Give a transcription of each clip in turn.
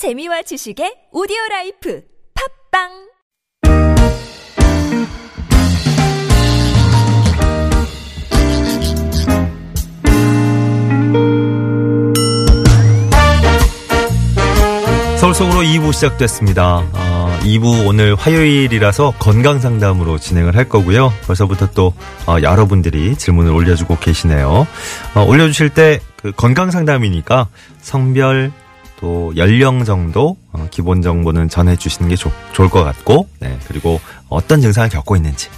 재미와 지식의 오디오 라이프 팟빵 서울 속으로 2부 시작됐습니다. 어, 2부 오늘 화요일이라서 건강 상담으로 진행을 할 거고요. 벌써부터 또 어, 여러분들이 질문을 올려주고 계시네요. 어, 올려주실 때 그 건강 상담이니까 성별 또 연령 정도 어, 기본 정보는 전해주시는 게 좋, 좋을 것 같고, 네 그리고 어떤 증상을 겪고 있는지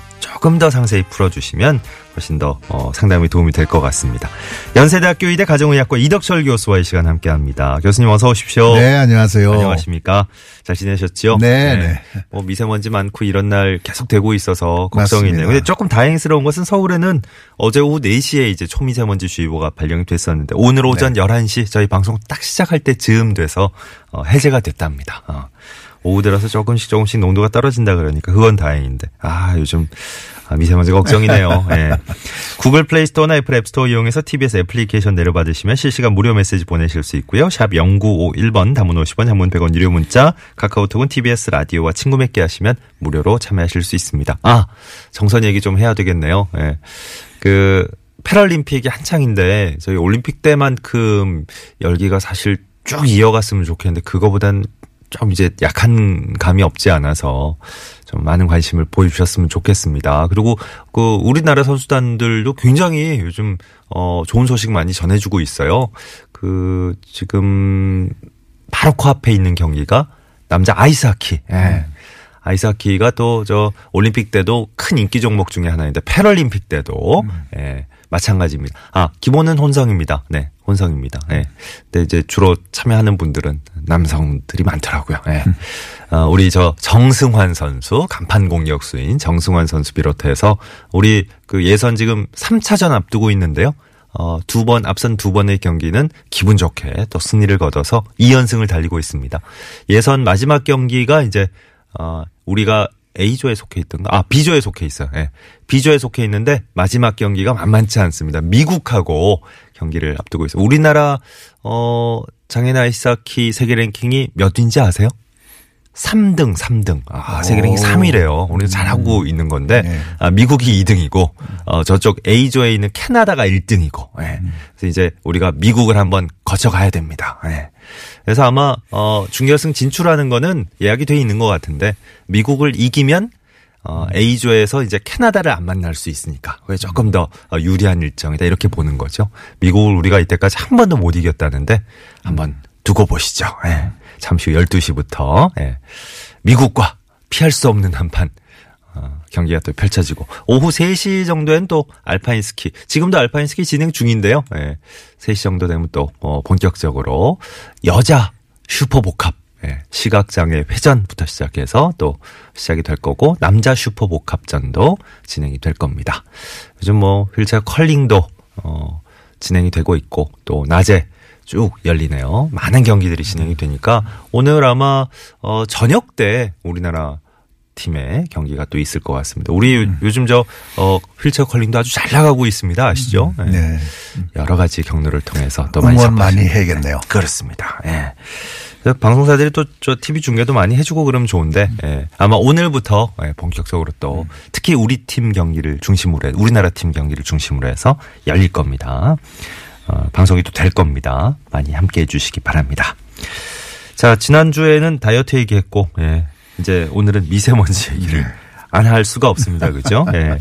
조금 더 상세히 풀어주시면 훨씬 더 어, 상담이 도움이 될 것 같습니다. 연세대학교 의대 가정의학과 이덕철 교수와 이 시간 함께합니다. 교수님 어서 오십시오. 네, 안녕하세요. 안녕하십니까. 잘 지내셨죠? 네, 네. 뭐 미세먼지 많고 이런 날 계속 되고 있어서 걱정이네요. 근데 조금 다행스러운 것은 서울에는 어제 오후 4시에 이제 초미세먼지 주의보가 발령이 됐었는데 오늘 오전 네. 11시 저희 방송 딱 시작할 때 즈음 돼서 어, 해제가 됐답니다. 어. 오후 들어서 조금씩 조금씩 농도가 떨어진다 그러니까 그건 다행인데 아 요즘 아, 미세먼지 걱정이네요. 예. 구글 플레이 스토어나 애플 앱스토어 이용해서 TBS 애플리케이션 내려받으시면 실시간 무료 메시지 보내실 수 있고요. 샵 0951번 단문 50원 장문 100원 유료 문자 카카오톡은 TBS 라디오와 친구 맺기 하시면 무료로 참여하실 수 있습니다. 아 정선 얘기 좀 해야 되겠네요. 예. 그 패럴림픽이 한창인데 저희 올림픽 때만큼 열기가 사실 쭉 이어갔으면 좋겠는데 그거보단 좀 이제 약한 감이 없지 않아서 좀 많은 관심을 보여주셨으면 좋겠습니다. 그리고 그 우리나라 선수단들도 굉장히 요즘 어 좋은 소식 많이 전해주고 있어요. 그 지금 바로 코앞에 있는 경기가 남자 아이스하키. 예. 아이스하키가 또 저 올림픽 때도 큰 인기 종목 중에 하나인데 패럴림픽 때도 예, 마찬가지입니다. 아 기본은 혼성입니다. 네, 혼성입니다. 예. 근데 이제 주로 참여하는 분들은 남성들이 많더라고요. 예. 어, 우리 저 정승환 선수 간판 공격수인 정승환 선수 비롯해서 우리 그 예선 지금 3차전 앞두고 있는데요. 어, 두 번, 앞선 두 번의 경기는 기분 좋게 또 승리를 거둬서 2연승을 달리고 있습니다. 예선 마지막 경기가 이제, 어, 우리가 A조에 속해 있던가? 아, B조에 속해 있어요. 예. B조에 속해 있는데 마지막 경기가 만만치 않습니다. 미국하고 경기를 앞두고 있어요. 우리나라, 어, 장애인 아이스하키 세계 랭킹이 몇 위인지 아세요? 3등, 3등. 아, 세계 랭킹 오. 3위래요. 우리가 잘하고 있는 건데, 네. 아, 미국이 2등이고, 어, 저쪽 A조에 있는 캐나다가 1등이고, 예. 그래서 이제 우리가 미국을 한번 거쳐가야 됩니다. 예. 그래서 아마, 어, 중결승 진출하는 거는 예약이 돼 있는 것 같은데, 미국을 이기면, 어, A조에서 이제 캐나다를 안 만날 수 있으니까, 그게 조금 더 어, 유리한 일정이다. 이렇게 보는 거죠. 미국을 우리가 이때까지 한 번도 못 이겼다는데, 한번 두고 보시죠. 예. 잠시 후 12시부터, 예. 미국과 피할 수 없는 한판, 어, 경기가 또 펼쳐지고 오후 3시 정도엔 또 알파인 스키 지금도 알파인 스키 진행 중인데요. 예. 3시 정도 되면 또 어, 본격적으로 여자 슈퍼복합 예. 시각장애 회전부터 시작해서 또 시작이 될 거고 남자 슈퍼복합전도 진행이 될 겁니다. 요즘 뭐 휠체어 컬링도 어, 진행이 되고 있고 또 낮에 쭉 열리네요. 많은 경기들이 진행이 되니까 오늘 아마 어 저녁 때 우리나라 팀의 경기가 또 있을 것 같습니다. 우리 요- 요즘 저 어, 휠체어 컬링도 아주 잘 나가고 있습니다. 아시죠? 예. 네. 여러 가지 경로를 통해서 또 많이 응원 많이 해야겠네요. 그렇습니다. 예. 그래서 방송사들이 또 저 TV 중계도 많이 해주고 그러면 좋은데 예. 아마 오늘부터 예, 본격적으로 또 특히 우리 팀 경기를 중심으로 해 우리나라 팀 경기를 중심으로 해서 열릴 겁니다. 어, 방송이 또 될 겁니다. 많이 함께 해 주시기 바랍니다. 자 지난주에는 다이어트 얘기했고 예. 이제 오늘은 미세먼지 얘기를 안 할 수가 없습니다. 그죠? 예.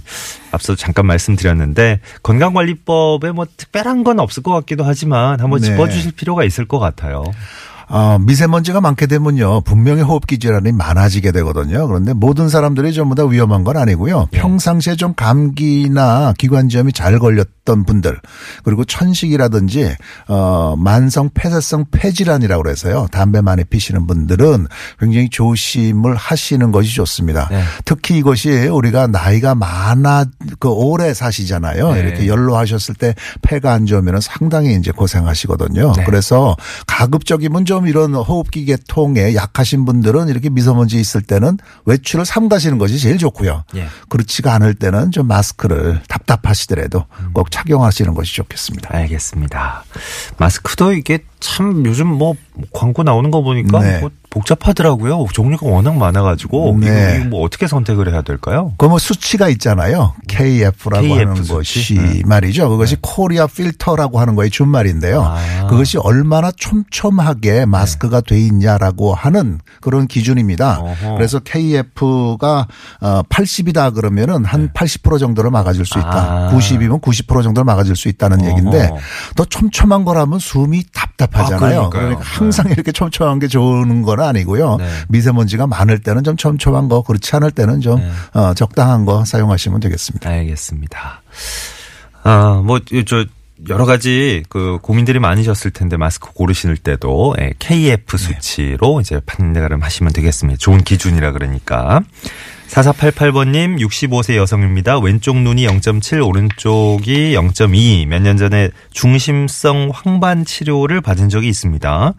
앞서 잠깐 말씀드렸는데 건강관리법에 뭐 특별한 건 없을 것 같기도 하지만 한번 네. 짚어주실 필요가 있을 것 같아요. 아, 미세먼지가 많게 되면요. 분명히 호흡기 질환이 많아지게 되거든요. 그런데 모든 사람들이 전부 다 위험한 건 아니고요. 네. 평상시에 좀 감기나 기관지염이 잘 걸렸 던 분들 그리고 천식이라든지 어 만성 폐쇄성 폐질환이라고 그래서요. 담배 많이 피시는 분들은 굉장히 조심을 하시는 것이 좋습니다. 네. 특히 이것이 우리가 나이가 많아 그 오래 사시잖아요. 네. 이렇게 연로하셨을 때 폐가 안 좋으면 상당히 이제 고생하시거든요. 네. 그래서 가급적이면 좀 이런 호흡기 계통에 약하신 분들은 이렇게 미세먼지 있을 때는 외출을 삼가시는 것이 제일 좋고요. 예. 그렇지가 않을 때는 좀 마스크를 답답하시더라도 음. 꼭 착용하시는 것이 좋겠습니다. 알겠습니다. 마스크도 이게 참 요즘 뭐 광고 나오는 거 보니까 네. 뭐 복잡하더라고요. 종류가 워낙 많아가지고 네. 이거, 뭐 어떻게 선택을 해야 될까요? 그뭐 수치가 있잖아요. KF라고 KF 하는 수치. 것이 네. 말이죠. 그것이 코리아 필터라고 하는 거의 준말인데요. 아. 그것이 얼마나 촘촘하게 마스크가 돼 있냐라고 하는 그런 기준입니다. 어허. 그래서 KF가 80이다 그러면은 한 80% 정도를 막아줄 수 있다. 네. 아. 90이면 90% 정도를 막아줄 수 있다는 얘기인데 어허. 더 촘촘한 거라면 숨이 답답 하잖아요. 아. 그러니까 항상 이렇게 촘촘한 게 좋은 건 아니고요. 네. 미세먼지가 많을 때는 좀 촘촘한 거, 그렇지 않을 때는 좀 네. 어, 적당한 거 사용하시면 되겠습니다. 알겠습니다. 아, 뭐, 저, 여러 가지 그 고민들이 많으셨을 텐데 마스크 고르실 때도 예, KF 수치로 이제 판가름 하시면 되겠습니다. 좋은 기준이라 그러니까. 4488번님 65세 여성입니다. 왼쪽 눈이 0.7 오른쪽이 0.2 몇 년 전에 중심성 황반 치료를 받은 적이 있습니다.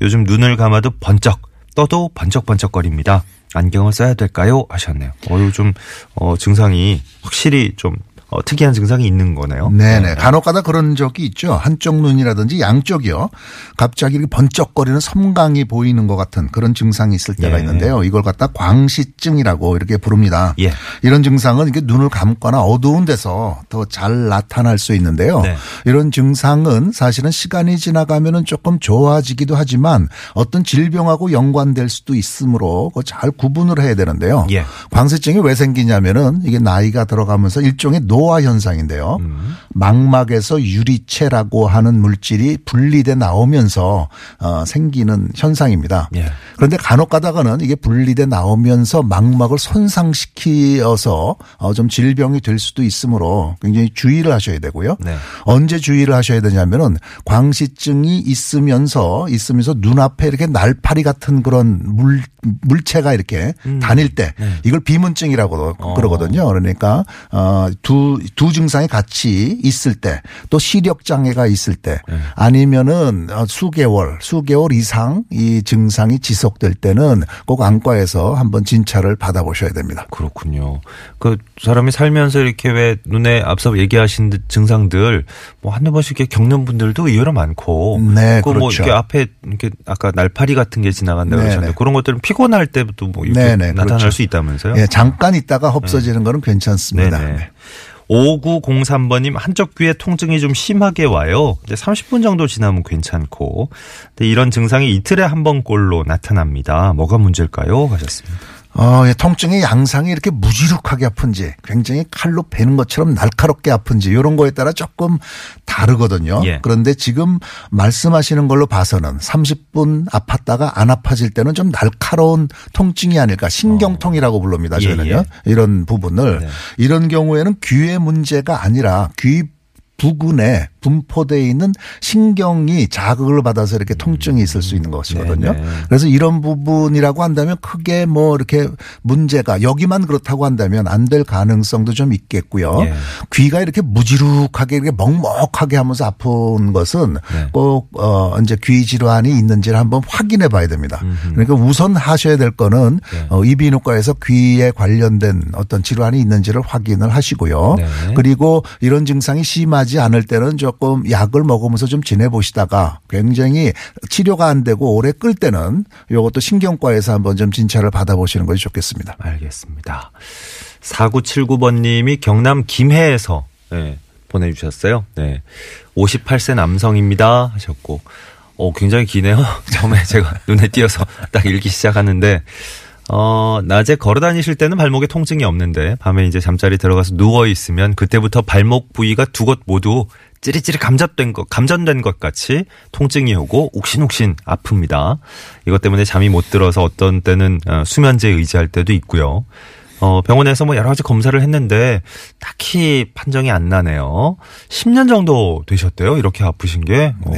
요즘 눈을 감아도 번쩍 떠도 번쩍번쩍거립니다. 안경을 써야 될까요? 하셨네요. 어, 요즘 어, 증상이 확실히 좀 어, 특이한 증상이 있는 거네요. 네네. 간혹가다 그런 적이 있죠. 한쪽 눈이라든지 양쪽이요. 갑자기 이렇게 번쩍거리는 섬광이 보이는 것 같은 그런 증상이 있을 때가 예. 있는데요. 이걸 갖다 광시증이라고 이렇게 부릅니다. 예. 이런 증상은 이게 눈을 감거나 어두운 데서 더 잘 나타날 수 있는데요. 네. 이런 증상은 사실은 시간이 지나가면은 조금 좋아지기도 하지만 어떤 질병하고 연관될 수도 있으므로 잘 구분을 해야 되는데요. 예. 광세증이 왜 생기냐면은 이게 나이가 들어가면서 일종의 노화 현상인데요. 음. 망막에서 유리체라고 하는 물질이 분리돼 나오면서 어, 생기는 현상입니다. 예. 그런데 간혹 가다가는 이게 분리돼 나오면서 망막을 손상시키어서 어, 좀 질병이 될 수도 있으므로 굉장히 주의를 하셔야 되고요. 네. 언제 주의를 하셔야 되냐면은 광시증이 있으면서 있으면서 눈앞에 이렇게 날파리 같은 그런 물 물체가 이렇게 다닐 때 이걸 비문증이라고 어. 그러거든요. 그러니까 어 두두 증상이 같이 있을 때 또 시력 장애가 있을 때 아니면은 어, 수개월 수개월 이상 이 증상이 지속될 때는 꼭 안과에서 한번 진찰을 받아보셔야 됩니다. 그렇군요. 그 사람이 살면서 이렇게 왜 눈에 앞서 얘기하신 듯 증상들 뭐 한두 번씩 이렇게 겪는 분들도 의외로 많고. 네, 그뭐 그렇죠. 이렇게 앞에 이렇게 아까 날파리 같은 게 지나간다 네, 그러셨는데 네. 그런 것들은 피곤할 때부터 뭐 이렇게 네, 네, 나타날 그렇죠. 수 있다면서요? 예, 잠깐 있다가 없어지는 거는 괜찮습니다. 네네. 네. 5903번님 한쪽 귀에 통증이 좀 심하게 와요. 근데 30분 정도 지나면 괜찮고. 근데 이런 증상이 이틀에 한 번꼴로 나타납니다. 뭐가 문제일까요? 하셨습니다. 어, 예, 통증의 양상이 이렇게 무지룩하게 아픈지 굉장히 칼로 베는 것처럼 날카롭게 아픈지 이런 거에 따라 조금 다르거든요. 예. 그런데 지금 말씀하시는 걸로 봐서는 30분 아팠다가 안 아파질 때는 좀 날카로운 통증이 아닐까 신경통이라고 부릅니다. 예, 저희는요. 예. 이런 부분을 네. 이런 경우에는 귀의 문제가 아니라 귀 부근에 분포되어 있는 신경이 자극을 받아서 이렇게 통증이 있을 수 있는 것이거든요. 네네. 그래서 이런 부분이라고 한다면 크게 뭐 이렇게 문제가 여기만 그렇다고 한다면 안 될 가능성도 좀 있겠고요. 예. 귀가 이렇게 무지룩하게 이렇게 먹먹하게 하면서 아픈 것은 네. 꼭 어, 이제 귀 질환이 있는지를 한번 확인해 봐야 됩니다. 그러니까 우선 하셔야 될 거는 네. 어, 이비인후과에서 귀에 관련된 어떤 질환이 있는지를 확인을 하시고요. 네. 그리고 이런 증상이 심하지 않을 때는 조금 약을 먹으면서 좀 지내보시다가 굉장히 치료가 안 되고 오래 끌 때는 이것도 신경과에서 한번 좀 진찰을 받아보시는 것이 좋겠습니다. 알겠습니다. 4979번님이 경남 김해에서 네, 보내주셨어요. 네. 58세 남성입니다. 하셨고, 어, 굉장히 기네요. 처음에 제가 눈에 띄어서 딱 읽기 시작하는데, 어, 낮에 걸어 다니실 때는 발목에 통증이 없는데, 밤에 이제 잠자리 들어가서 누워 있으면 그때부터 발목 부위가 두 곳 모두 찌릿찌릿 감잡된 것, 감전된 것 같이 통증이 오고 욱신욱신 아픕니다. 이것 때문에 잠이 못 들어서 어떤 때는 어, 수면제에 의지할 때도 있고요. 어, 병원에서 뭐 여러 가지 검사를 했는데 딱히 판정이 안 나네요. 10년 정도 되셨대요. 이렇게 아프신 게. 어,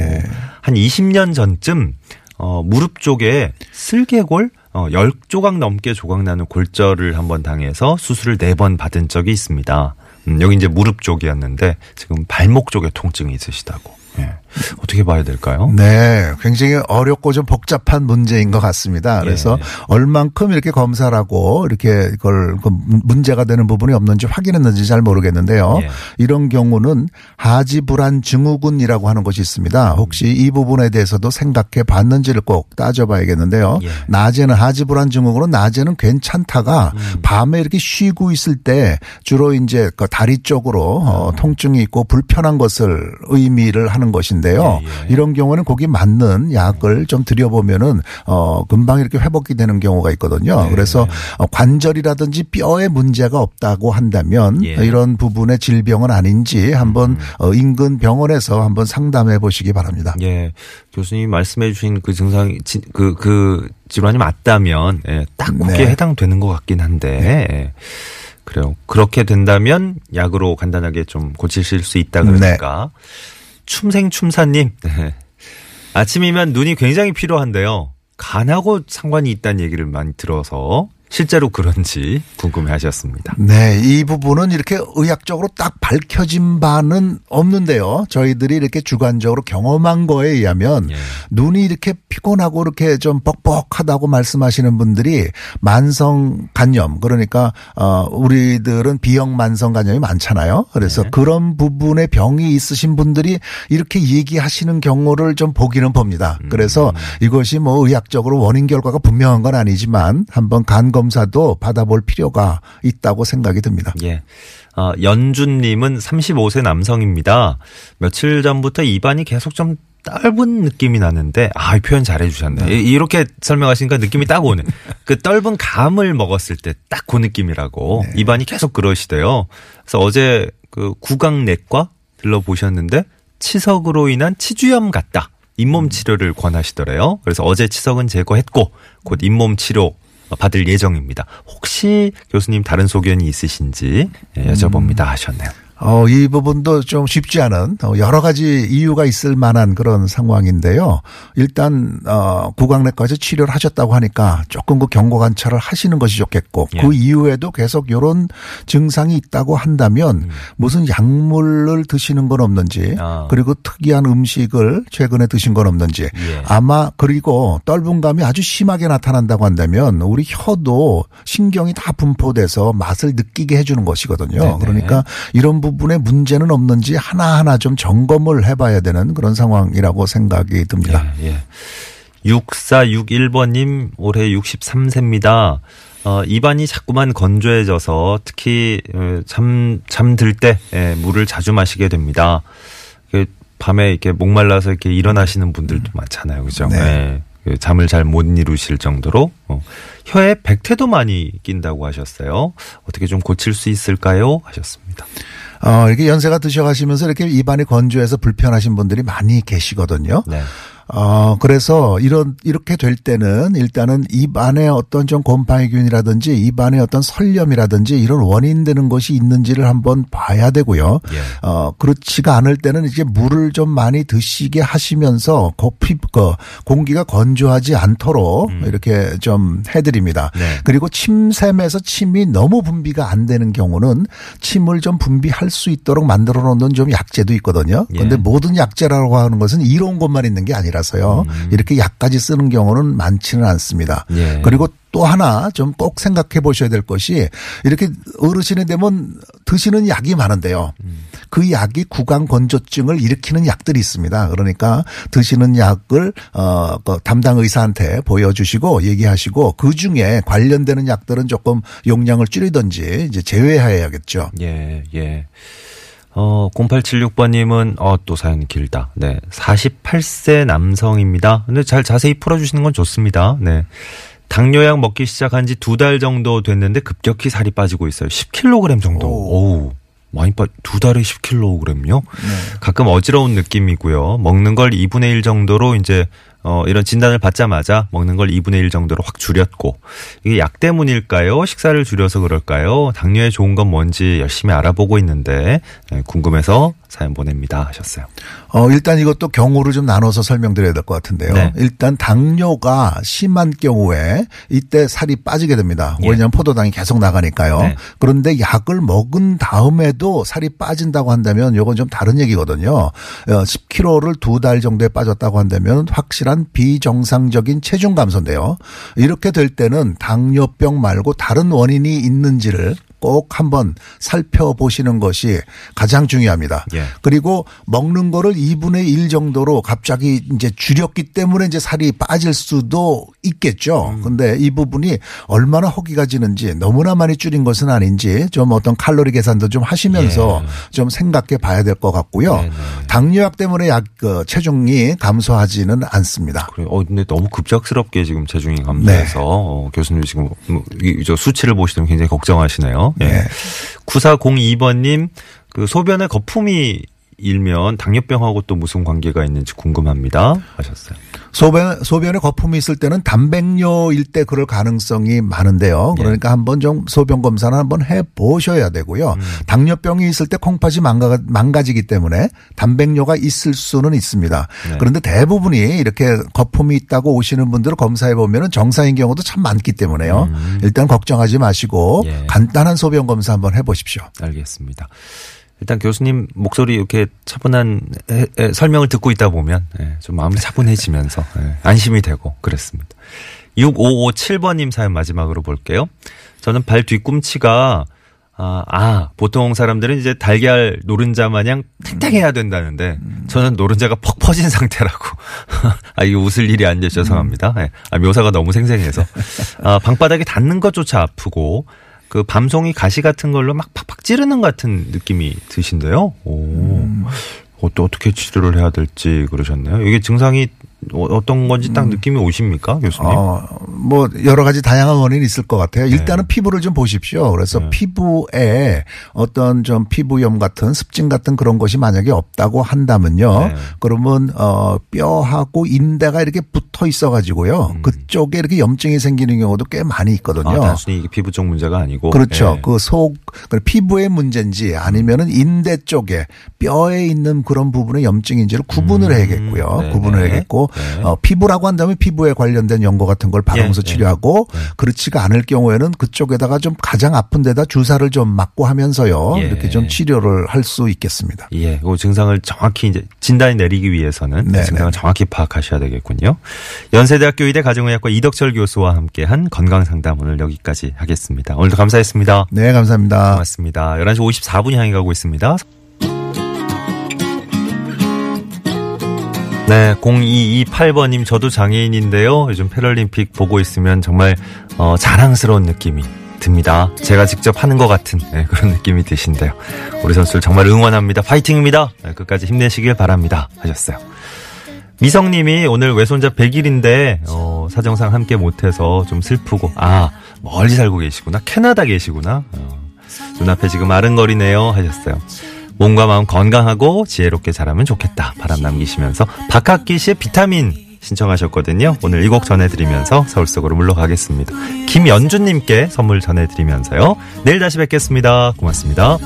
한 20년 전쯤 어, 무릎 쪽에 슬개골 어, 10조각 넘게 조각나는 골절을 한번 당해서 수술을 4번 받은 적이 있습니다. 음, 여기 이제 무릎 쪽이었는데 지금 발목 쪽에 통증이 있으시다고. 예. 어떻게 봐야 될까요? 네, 굉장히 어렵고 좀 복잡한 문제인 것 같습니다. 그래서 예. 얼만큼 이렇게 검사를 하고 이렇게 이걸 그 문제가 되는 부분이 없는지 확인했는지 잘 모르겠는데요. 예. 이런 경우는 하지 불안 증후군이라고 하는 것이 있습니다. 혹시 이 부분에 대해서도 생각해 봤는지를 꼭 따져봐야겠는데요. 예. 낮에는 하지 불안 증후군은 낮에는 괜찮다가 음. 밤에 이렇게 쉬고 있을 때 주로 이제 그 다리 쪽으로 어, 음. 통증이 있고 불편한 것을 의미를 하는 것인데 요. 예, 예. 이런 경우는 거기 맞는 약을 좀 들여보면은 어 금방 이렇게 회복이 되는 경우가 있거든요. 네. 그래서 어, 관절이라든지 뼈에 문제가 없다고 한다면 예. 이런 부분의 질병은 아닌지 한번 어, 인근 병원에서 한번 상담해 보시기 바랍니다. 예. 교수님 말씀해 주신 그 증상이, 지- 그, 그 질환이 맞다면, 예, 딱 거기에 네. 해당되는 것 같긴 한데, 예. 그래요. 그렇게 된다면 약으로 간단하게 좀 고치실 수 있다 네. 그러니까. 춤생춤사님, 네. 아침이면 눈이 굉장히 필요한데요. 간하고 상관이 있다는 얘기를 많이 들어서 실제로 그런지 궁금해 하셨습니다. 네, 이 부분은 이렇게 의학적으로 딱 밝혀진 바는 없는데요. 저희들이 이렇게 주관적으로 경험한 거에 의하면 예. 눈이 이렇게 피곤하고 이렇게 좀 뻑뻑하다고 말씀하시는 분들이 만성 간염 그러니까 어 우리들은 비형 만성 간염이 많잖아요. 그래서 네. 그런 부분에 병이 있으신 분들이 이렇게 얘기하시는 경우를 좀 보기는 봅니다. 그래서 이것이 뭐 의학적으로 원인 결과가 분명한 건 아니지만 한번 간 검 사도 받아볼 필요가 있다고 생각이 듭니다. 예. 어, 연준님은 35세 남성입니다. 며칠 전부터 입안이 계속 좀 떫은 느낌이 나는데, 아, 이 표현 잘해 주셨네. 이- 이렇게 설명하시니까 느낌이 딱 오네. 그 떫은 감을 먹었을 때 딱 그 느낌이라고. 입안이 계속 그러시대요. 그래서 어제 그 구강내과 들러보셨는데, 치석으로 인한 치주염 같다. 잇몸 치료를 권하시더래요. 그래서 어제 치석은 제거했고, 곧 잇몸 치료 받을 예정입니다. 혹시 교수님 다른 소견이 있으신지 예, 여쭤봅니다 하셨네요. 어, 이 부분도 좀 쉽지 않은 어, 여러 가지 이유가 있을 만한 그런 상황인데요. 일단 어, 구강내과에서 치료를 하셨다고 하니까 조금 그 경고 관찰을 하시는 것이 좋겠고 예. 그 이후에도 계속 이런 증상이 있다고 한다면 무슨 약물을 드시는 건 없는지 아. 그리고 특이한 음식을 최근에 드신 건 없는지 예. 아마 그리고 떫은 감이 아주 심하게 나타난다고 한다면 우리 혀도 신경이 다 분포돼서 맛을 느끼게 해주는 것이거든요. 네네. 그러니까 이런 부분에 문제는 없는지 하나하나 좀 점검을 해봐야 되는 그런 상황이라고 생각이 듭니다. 예, 예. 6461번님 올해 63세입니다. 어, 입안이 자꾸만 건조해져서 특히 어, 잠 잠들 때 예, 물을 자주 마시게 됩니다. 그 밤에 이렇게 목말라서 이렇게 일어나시는 분들도 많잖아요, 그죠? 네. 예. 그 잠을 잘 못 이루실 정도로 어, 혀에 백태도 많이 낀다고 하셨어요. 어떻게 좀 고칠 수 있을까요? 하셨습니다. 어, 이렇게 연세가 드셔가시면서 이렇게 입안이 건조해서 불편하신 분들이 많이 계시거든요. 네. 어, 그래서 이런, 이렇게 될 때는 일단은 입 안에 어떤 좀 곰팡이균이라든지 입 안에 어떤 설염이라든지 이런 원인 되는 것이 있는지를 한번 봐야 되고요. 예. 어, 그렇지가 않을 때는 이제 물을 좀 많이 드시게 하시면서 거피, 그 공기가 건조하지 않도록 이렇게 좀 해드립니다. 음. 네. 그리고 침샘에서 침이 너무 분비가 안 되는 경우는 침을 좀 분비할 수 있도록 만들어 놓는 좀 약제도 있거든요. 예. 그런데 모든 약제라고 하는 것은 이로운 것만 있는 게 아니라 서요. 이렇게 약까지 쓰는 경우는 많지는 않습니다. 음. 예. 그리고 또 하나 좀 꼭 생각해 보셔야 될 것이 이렇게 어르신이 되면 드시는 약이 많은데요. 그 약이 구강 건조증을 일으키는 약들이 있습니다. 그러니까 드시는 약을 어, 그 담당 의사한테 보여주시고 얘기하시고 그 중에 관련되는 약들은 조금 용량을 줄이든지 이제 제외해야겠죠. 예, 예. 어, 0876번님은, 어, 또 사연이 길다. 네. 48세 남성입니다. 근데 잘 자세히 풀어주시는 건 좋습니다. 네. 당뇨약 먹기 시작한 지 두 달 정도 됐는데 급격히 살이 빠지고 있어요. 10kg 정도. 오. 많이 빠, 두 달에 10kg요? 가끔 어지러운 느낌이고요. 먹는 걸 2분의 1 정도로 이제 어, 이런 진단을 받자마자 먹는 걸 2분의 1 정도로 확 줄였고 이게 약 때문일까요? 식사를 줄여서 그럴까요? 당뇨에 좋은 건 뭔지 열심히 알아보고 있는데 네, 궁금해서 사연 보냅니다 하셨어요. 어, 일단 이것도 경우를 좀 나눠서 설명드려야 될 것 같은데요. 네. 일단 당뇨가 심한 경우에 이때 살이 빠지게 됩니다. 예. 왜냐하면 포도당이 계속 나가니까요. 네. 그런데 약을 먹은 다음에도 살이 빠진다고 한다면 이건 좀 다른 얘기거든요. 어, 10kg를 두 달 정도에 빠졌다고 한다면 확실한 비정상적인 체중 감소인데요. 이렇게 될 때는 당뇨병 말고 다른 원인이 있는지를 꼭 한번 살펴보시는 것이 가장 중요합니다. 예. 그리고 먹는 거를 2분의 1 정도로 갑자기 이제 줄였기 때문에 이제 살이 빠질 수도 있겠죠. 음. 근데 이 부분이 얼마나 허기가 지는지 너무나 많이 줄인 것은 아닌지 좀 어떤 칼로리 계산도 좀 하시면서 예. 좀 생각해 봐야 될 것 같고요. 네네. 당뇨약 때문에 약 그 체중이 감소하지는 않습니다. 그래, 어, 근데 너무 급작스럽게 지금 체중이 감소해서 네. 어, 교수님 지금 뭐, 이- 저 수치를 보시면 굉장히 걱정하시네요. 예. 네. 9402번님 그 소변에 거품이 일면 당뇨병하고 또 무슨 관계가 있는지 궁금합니다 하셨어요. 소변, 소변에 거품이 있을 때는 단백뇨일 때 그럴 가능성이 많은데요. 예. 그러니까 한번 좀 소변 검사는 한번 해 보셔야 되고요. 음. 당뇨병이 있을 때 콩팥이 망가, 망가지기 때문에 단백뇨가 있을 수는 있습니다. 네. 그런데 대부분이 이렇게 거품이 있다고 오시는 분들을 검사해 보면 정상인 경우도 참 많기 때문에요. 일단 걱정하지 마시고 음. 예. 간단한 소변 검사 한번 해 보십시오. 알겠습니다. 일단 교수님 목소리 이렇게 차분한 에- 에- 설명을 듣고 있다 보면 예, 좀 마음이 차분해지면서 예, 안심이 되고 그랬습니다. 6557번님 사연 마지막으로 볼게요. 저는 발 뒤꿈치가 아, 아, 보통 사람들은 이제 달걀 노른자 마냥 탱탱해야 된다는데 저는 노른자가 퍽 퍼진 상태라고. 아, 이거 웃을 일이 아닌데 죄송합니다. 예. 아, 묘사가 너무 생생해서. 아, 방바닥에 닿는 것조차 아프고 그 밤송이 가시 같은 걸로 막 팍팍 찌르는 것 같은 느낌이 드신데요. 오. 어, 또 어떻게 치료를 해야 될지 그러셨네요. 이게 증상이 어- 어떤 건지 딱 느낌이 오십니까, 교수님? 어, 뭐 여러 가지 다양한 원인이 있을 것 같아요. 일단은 네. 피부를 좀 보십시오. 그래서 네. 피부에 어떤 좀 피부염 같은 습진 같은 그런 것이 만약에 없다고 한다면요. 네. 그러면 어 뼈하고 인대가 이렇게 붙어 있어 가지고요. 그쪽에 이렇게 염증이 생기는 경우도 꽤 많이 있거든요. 음. 아, 단순히 이게 피부 쪽 문제가 아니고. 그렇죠. 예. 그 속, 그 피부의 문제인지 아니면은 인대 쪽에 뼈에 있는 그런 부분의 염증인지를 구분을 음, 해야겠고요. 네, 구분을 네. 해야겠고, 네. 어, 피부라고 한다면 피부에 관련된 연고 같은 걸 바르면서 예, 예. 치료하고, 그렇지가 않을 경우에는 그쪽에다가 좀 가장 아픈 데다 주사를 좀 맞고 하면서요. 예. 이렇게 좀 치료를 할 수 있겠습니다. 예, 그 증상을 정확히 이제 진단이 내리기 위해서는 네, 증상을 네. 정확히 파악하셔야 되겠군요. 연세대학교 의대 가정의학과 이덕철 교수와 함께한 건강상담 오늘 여기까지 하겠습니다. 오늘도 감사했습니다. 네, 감사합니다. 고맙습니다. 11시 54분 향해 가고 있습니다. 네, 0228번님, 저도 장애인인데요. 요즘 패럴림픽 보고 있으면 정말, 어, 자랑스러운 느낌이 듭니다. 제가 직접 하는 것 같은 네, 그런 느낌이 드신데요. 우리 선수를 정말 응원합니다. 파이팅입니다. 네, 끝까지 힘내시길 바랍니다. 하셨어요. 미성님이 오늘 외손자 100일인데 어, 사정상 함께 못해서 좀 슬프고 아 멀리 살고 계시구나 캐나다 계시구나 어, 눈앞에 지금 아른거리네요 하셨어요. 몸과 마음 건강하고 지혜롭게 자라면 좋겠다 바람 남기시면서 박학기 씨의 비타민 신청하셨거든요. 오늘 이 곡 전해드리면서 서울 속으로 물러가겠습니다. 김연주님께 선물 전해드리면서요. 내일 다시 뵙겠습니다. 고맙습니다.